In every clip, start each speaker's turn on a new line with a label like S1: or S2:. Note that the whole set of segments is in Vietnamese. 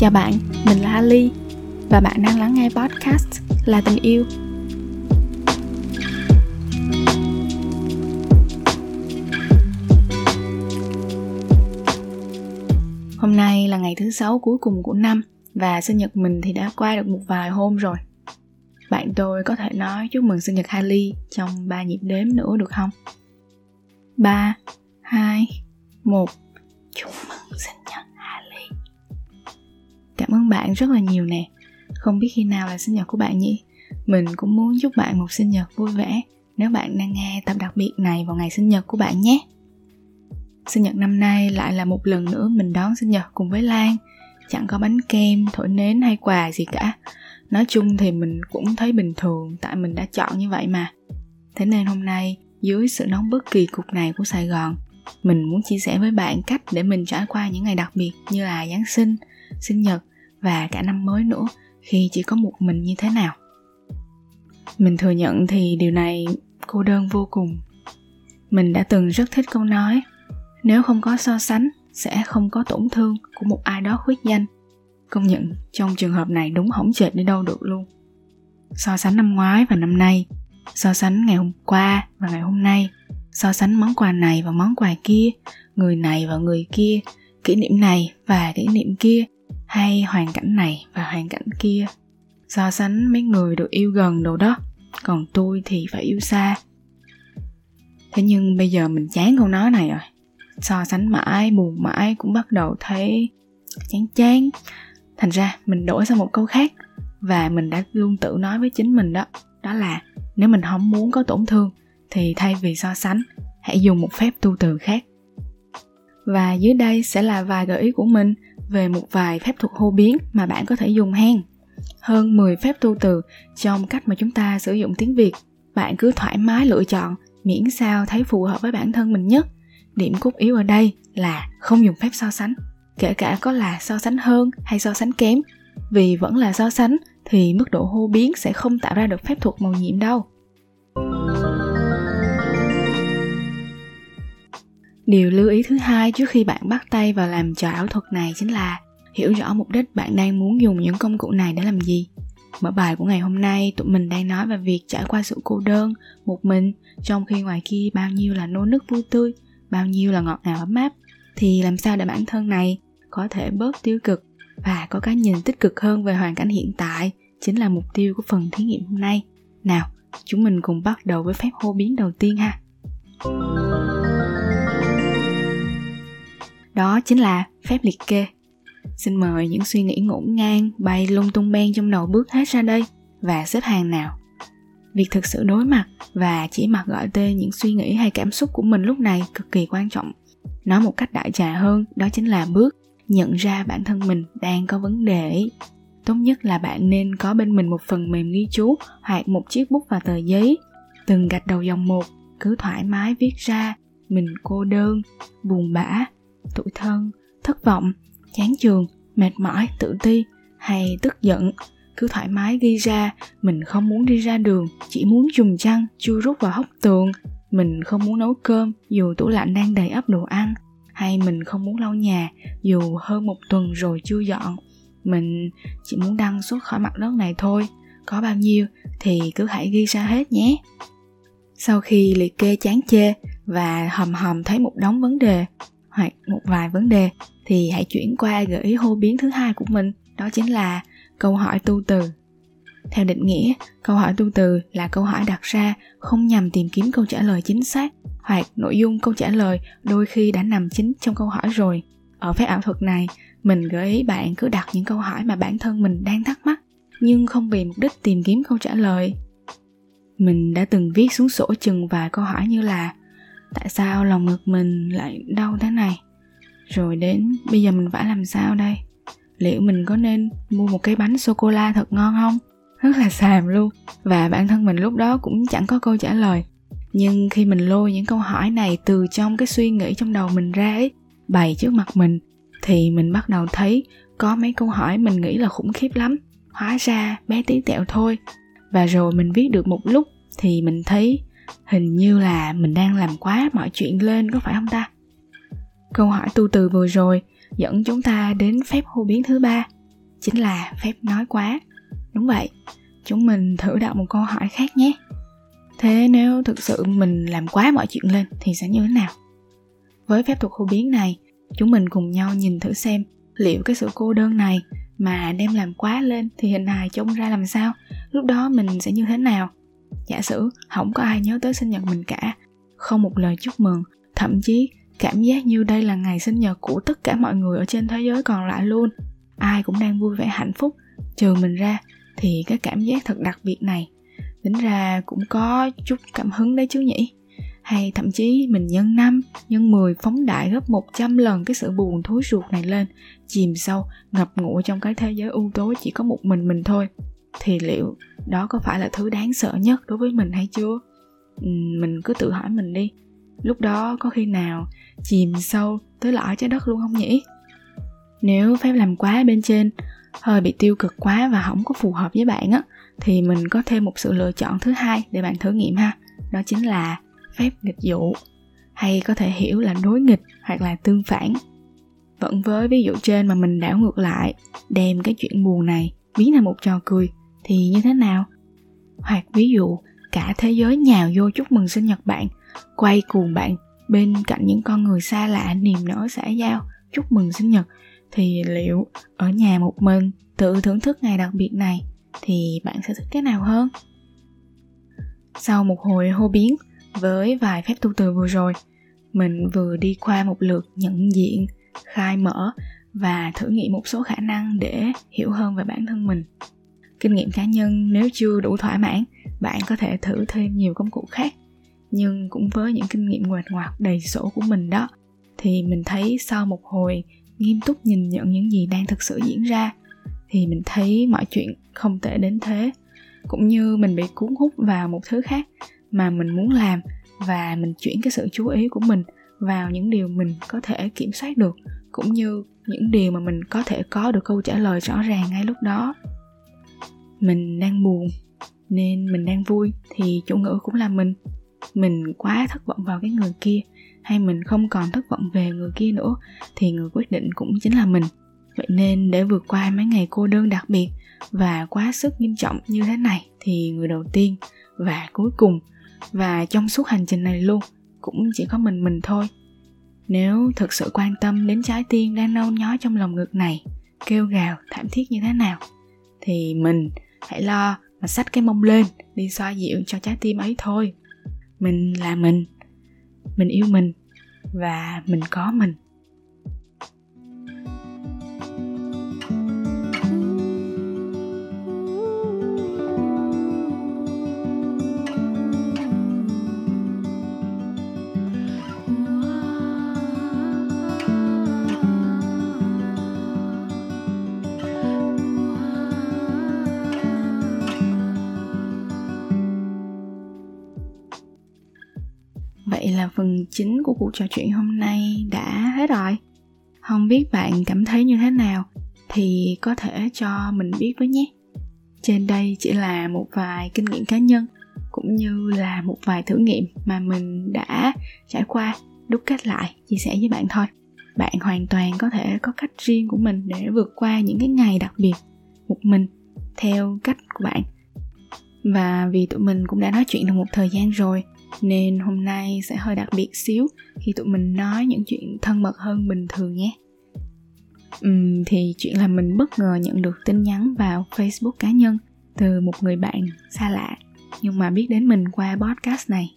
S1: Chào bạn, mình là Ali và bạn đang lắng nghe podcast là tình yêu. Hôm nay là ngày thứ sáu cuối cùng của năm và sinh nhật mình thì đã qua được một vài hôm rồi. Bạn tôi có thể nói chúc mừng sinh nhật Hailey trong ba nhịp đếm nữa được không? 3, 2, 1 Cảm ơn bạn rất là nhiều nè. Không biết khi nào là sinh nhật của bạn nhỉ? Mình cũng muốn chúc bạn một sinh nhật vui vẻ Nếu bạn đang nghe tập đặc biệt này vào ngày sinh nhật của bạn nhé. Sinh nhật năm nay lại là một lần nữa mình đón sinh nhật cùng với Lan. Chẳng có bánh kem, thổi nến hay quà gì cả. Nói chung thì mình cũng thấy bình thường tại mình đã chọn như vậy mà. Thế nên hôm nay dưới sự nóng bức kỳ cục này của Sài Gòn mình muốn chia sẻ với bạn cách để mình trải qua những ngày đặc biệt như là Giáng sinh, sinh nhật và cả năm mới nữa khi chỉ có một mình như thế nào. Mình thừa nhận thì điều này cô đơn vô cùng. Mình đã từng rất thích câu nói nếu không có so sánh sẽ không có tổn thương của một ai đó khuyết danh. Công nhận trong trường hợp này đúng hỏng chệt đi đâu được luôn. So sánh năm ngoái và năm nay, so sánh ngày hôm qua và ngày hôm nay so sánh món quà này và món quà kia người này và người kia kỷ niệm này và kỷ niệm kia hay hoàn cảnh này và hoàn cảnh kia. So sánh mấy người được yêu gần đồ đó, còn tôi thì phải yêu xa. Thế nhưng bây giờ mình chán câu nói này rồi. So sánh mãi, buồn mãi cũng bắt đầu thấy chán chán. Thành ra mình đổi sang một câu khác và mình đã luôn tự nói với chính mình đó. Đó là nếu mình không muốn có tổn thương thì thay vì so sánh, hãy dùng một phép tu từ khác. Và dưới đây sẽ là vài gợi ý của mình về một vài phép thuật hô biến mà bạn có thể dùng hen hơn 10 phép tu từ trong cách mà chúng ta sử dụng tiếng Việt. Bạn cứ thoải mái lựa chọn miễn sao thấy phù hợp với bản thân mình nhất. Điểm cốt yếu ở đây là không dùng phép so sánh, kể cả có là so sánh hơn hay so sánh kém. Vì vẫn là so sánh thì mức độ hô biến sẽ không tạo ra được phép thuật màu nhiệm đâu. Điều lưu ý thứ hai trước khi bạn bắt tay vào làm trò ảo thuật này chính là hiểu rõ mục đích bạn đang muốn dùng những công cụ này để làm gì. Mở bài của ngày hôm nay, tụi mình đang nói về việc trải qua sự cô đơn, một mình, trong khi ngoài kia bao nhiêu là nô nức vui tươi, bao nhiêu là ngọt ngào ấm áp, thì làm sao để bản thân này có thể bớt tiêu cực và có cái nhìn tích cực hơn về hoàn cảnh hiện tại chính là mục tiêu của phần thí nghiệm hôm nay. Nào, chúng mình cùng bắt đầu với phép hô biến đầu tiên ha đó chính là phép liệt kê. Xin mời những suy nghĩ ngổn ngang, bay lung tung beng trong đầu bước hết ra đây. Và xếp hàng nào? Việc thực sự đối mặt và chỉ mặc gọi tên những suy nghĩ hay cảm xúc của mình lúc này cực kỳ quan trọng. Nói một cách đại trà hơn, đó chính là bước nhận ra bản thân mình đang có vấn đề tốt nhất là bạn nên có bên mình một phần mềm ghi chú hoặc một chiếc bút và tờ giấy. Từng gạch đầu dòng một, cứ thoải mái viết ra, mình cô đơn, buồn bã tủi thân, thất vọng, chán chường, mệt mỏi, tự ti hay tức giận. Cứ thoải mái ghi ra, mình không muốn đi ra đường, chỉ muốn chùm chăn, chui rút vào hốc tường. Mình không muốn nấu cơm, dù tủ lạnh đang đầy ắp đồ ăn. Hay mình không muốn lau nhà, dù hơn một tuần rồi chưa dọn. Mình chỉ muốn đăng xuất khỏi mặt đất này thôi. Có bao nhiêu thì cứ hãy ghi ra hết nhé. Sau khi liệt kê chán chê và hầm hầm thấy một đống vấn đề hoặc một vài vấn đề thì hãy chuyển qua gợi ý hô biến thứ hai của mình, đó chính là câu hỏi tu từ. Theo định nghĩa, câu hỏi tu từ là câu hỏi đặt ra không nhằm tìm kiếm câu trả lời chính xác, hoặc nội dung câu trả lời đôi khi đã nằm chính trong câu hỏi rồi. Ở phép ảo thuật này, mình gợi ý bạn cứ đặt những câu hỏi mà bản thân mình đang thắc mắc, nhưng không vì mục đích tìm kiếm câu trả lời. Mình đã từng viết xuống sổ chừng vài câu hỏi như là tại sao lòng ngực mình lại đau thế này? Rồi đến bây giờ mình phải làm sao đây? Liệu mình có nên mua một cái bánh sô cô la thật ngon không? Rất là xàm luôn. Và bản thân mình lúc đó cũng chẳng có câu trả lời. Nhưng khi mình lôi những câu hỏi này từ trong cái suy nghĩ trong đầu mình ra ấy, bày trước mặt mình, thì mình bắt đầu thấy có mấy câu hỏi mình nghĩ là khủng khiếp lắm. Hóa ra bé tí tẹo thôi. Và rồi mình viết được một lúc, thì mình thấy hình như là mình đang làm quá mọi chuyện lên, có phải không ta? Câu hỏi tu từ vừa rồi dẫn chúng ta đến phép hô biến thứ ba, chính là phép nói quá. Đúng vậy, chúng mình thử đặt một câu hỏi khác nhé. Thế nếu thực sự mình làm quá mọi chuyện lên thì sẽ như thế nào? Với phép thuật hô biến này, chúng mình cùng nhau nhìn thử xem liệu cái sự cô đơn này mà đem làm quá lên thì hình hài trông ra làm sao, lúc đó mình sẽ như thế nào? Giả sử, không có ai nhớ tới sinh nhật mình cả. Không một lời chúc mừng. Thậm chí, cảm giác như đây là ngày sinh nhật của tất cả mọi người ở trên thế giới còn lại luôn. Ai cũng đang vui vẻ hạnh phúc. Trừ mình ra, thì cái cảm giác thật đặc biệt này, tính ra cũng có chút cảm hứng đấy chứ nhỉ? Hay thậm chí mình nhân năm, nhân 10 phóng đại gấp 100 lần cái sự buồn thối ruột này lên, chìm sâu, ngập ngụa trong cái thế giới u tối chỉ có một mình mình thôi. Thì liệu đó có phải là thứ đáng sợ nhất đối với mình hay chưa? Ừ, mình cứ tự hỏi mình đi. Lúc đó có khi nào chìm sâu tới lõi trái đất luôn không nhỉ? Nếu phép làm quá bên trên, hơi bị tiêu cực quá và không có phù hợp với bạn á, thì mình có thêm một sự lựa chọn thứ hai để bạn thử nghiệm ha. Đó chính là phép nghịch dụ, hay có thể hiểu là đối nghịch hoặc là tương phản. Vẫn với ví dụ trên mà mình đảo ngược lại, đem cái chuyện buồn này biến thành một trò cười thì như thế nào? Hoặc ví dụ, cả thế giới nhào vô chúc mừng sinh nhật bạn, quay cuồng bạn bên cạnh những con người xa lạ niềm nở xã giao chúc mừng sinh nhật, thì liệu ở nhà một mình tự thưởng thức ngày đặc biệt này thì bạn sẽ thích cái nào hơn? Sau một hồi hô biến với vài phép tu từ vừa rồi, mình vừa đi qua một lượt nhận diện, khai mở và thử nghiệm một số khả năng để hiểu hơn về bản thân mình kinh nghiệm cá nhân nếu chưa đủ thỏa mãn, bạn có thể thử thêm nhiều công cụ khác. Nhưng cũng với những kinh nghiệm ngoạt ngoạc đầy sổ của mình đó, thì mình thấy sau một hồi nghiêm túc nhìn nhận những gì đang thực sự diễn ra, thì mình thấy mọi chuyện không tệ đến thế. Cũng như mình bị cuốn hút vào một thứ khác mà mình muốn làm và mình chuyển cái sự chú ý của mình vào những điều mình có thể kiểm soát được, cũng như những điều mà mình có thể có được câu trả lời rõ ràng ngay lúc đó mình đang buồn nên mình đang vui thì chủ ngữ cũng là mình. Mình quá thất vọng vào cái người kia hay mình không còn thất vọng về người kia nữa thì người quyết định cũng chính là mình. Vậy nên để vượt qua mấy ngày cô đơn đặc biệt và quá sức nghiêm trọng như thế này thì người đầu tiên và cuối cùng và trong suốt hành trình này luôn cũng chỉ có mình mình thôi. Nếu thực sự quan tâm đến trái tim đang nâu nhói trong lòng ngực này, kêu gào, thảm thiết như thế nào thì mình hãy lo mà xách cái mông lên đi xoa dịu cho trái tim ấy thôi. Mình là mình. Mình yêu mình và mình có mình. Cuộc trò chuyện hôm nay đã hết rồi. Không biết bạn cảm thấy như thế nào, thì có thể cho mình biết với nhé. Trên đây chỉ là một vài kinh nghiệm cá nhân, cũng như là một vài thử nghiệm mà mình đã trải qua đúc kết lại, chia sẻ với bạn thôi bạn hoàn toàn có thể có cách riêng của mình để vượt qua những cái ngày đặc biệt một mình, theo cách của bạn và vì tụi mình cũng đã nói chuyện được một thời gian rồi nên hôm nay sẽ hơi đặc biệt xíu khi tụi mình nói những chuyện thân mật hơn bình thường nhé. Uhm, thì chuyện là mình bất ngờ nhận được tin nhắn vào facebook cá nhân từ một người bạn xa lạ nhưng mà biết đến mình qua podcast này.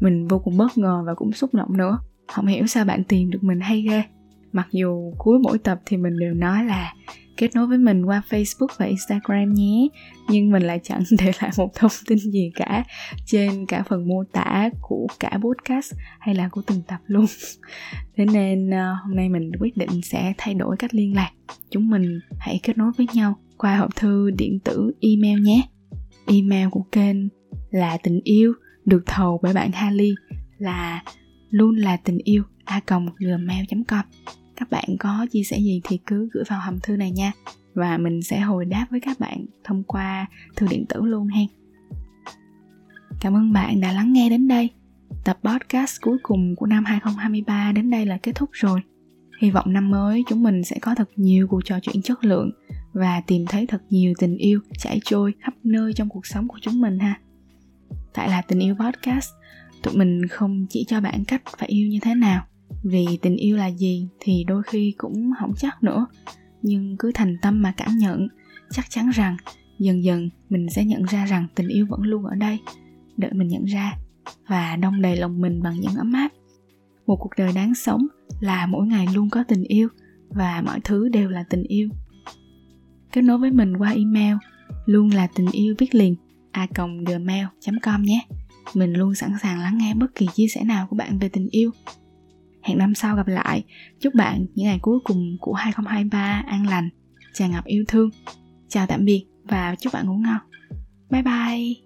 S1: Mình vô cùng bất ngờ và cũng xúc động nữa. Không hiểu sao bạn tìm được mình hay ghê. Mặc dù cuối mỗi tập thì mình đều nói là kết nối với mình qua Facebook và Instagram nhé. Nhưng mình lại chẳng để lại một thông tin gì cả trên cả phần mô tả của cả podcast hay là của từng tập luôn. Thế nên uh, hôm nay mình quyết định sẽ thay đổi cách liên lạc. Chúng mình hãy kết nối với nhau qua hộp thư điện tử email nhé. Email của kênh là tình yêu được thầu bởi bạn Hali là luôn là tình yêu a gmail.com các bạn có chia sẻ gì thì cứ gửi vào hòm thư này nha. Và mình sẽ hồi đáp với các bạn thông qua thư điện tử luôn hen. Cảm ơn bạn đã lắng nghe đến đây. Tập podcast cuối cùng của năm 2023 đến đây là kết thúc rồi. Hy vọng năm mới chúng mình sẽ có thật nhiều cuộc trò chuyện chất lượng và tìm thấy thật nhiều tình yêu chảy trôi khắp nơi trong cuộc sống của chúng mình ha. Tại là tình yêu podcast, tụi mình không chỉ cho bạn cách phải yêu như thế nào vì tình yêu là gì thì đôi khi cũng không chắc nữa. Nhưng cứ thành tâm mà cảm nhận, chắc chắn rằng dần dần mình sẽ nhận ra rằng tình yêu vẫn luôn ở đây, đợi mình nhận ra và đong đầy lòng mình bằng những ấm áp. Một cuộc đời đáng sống là mỗi ngày luôn có tình yêu và mọi thứ đều là tình yêu. Kết nối với mình qua email, luôn là tình yêu viết liền, a gmail com nhé. Mình luôn sẵn sàng lắng nghe bất kỳ chia sẻ nào của bạn về tình yêu hẹn năm sau gặp lại. Chúc bạn những ngày cuối cùng của 2023 an lành. Tràn ngập yêu thương. Chào tạm biệt và chúc bạn ngủ ngon. Bye bye.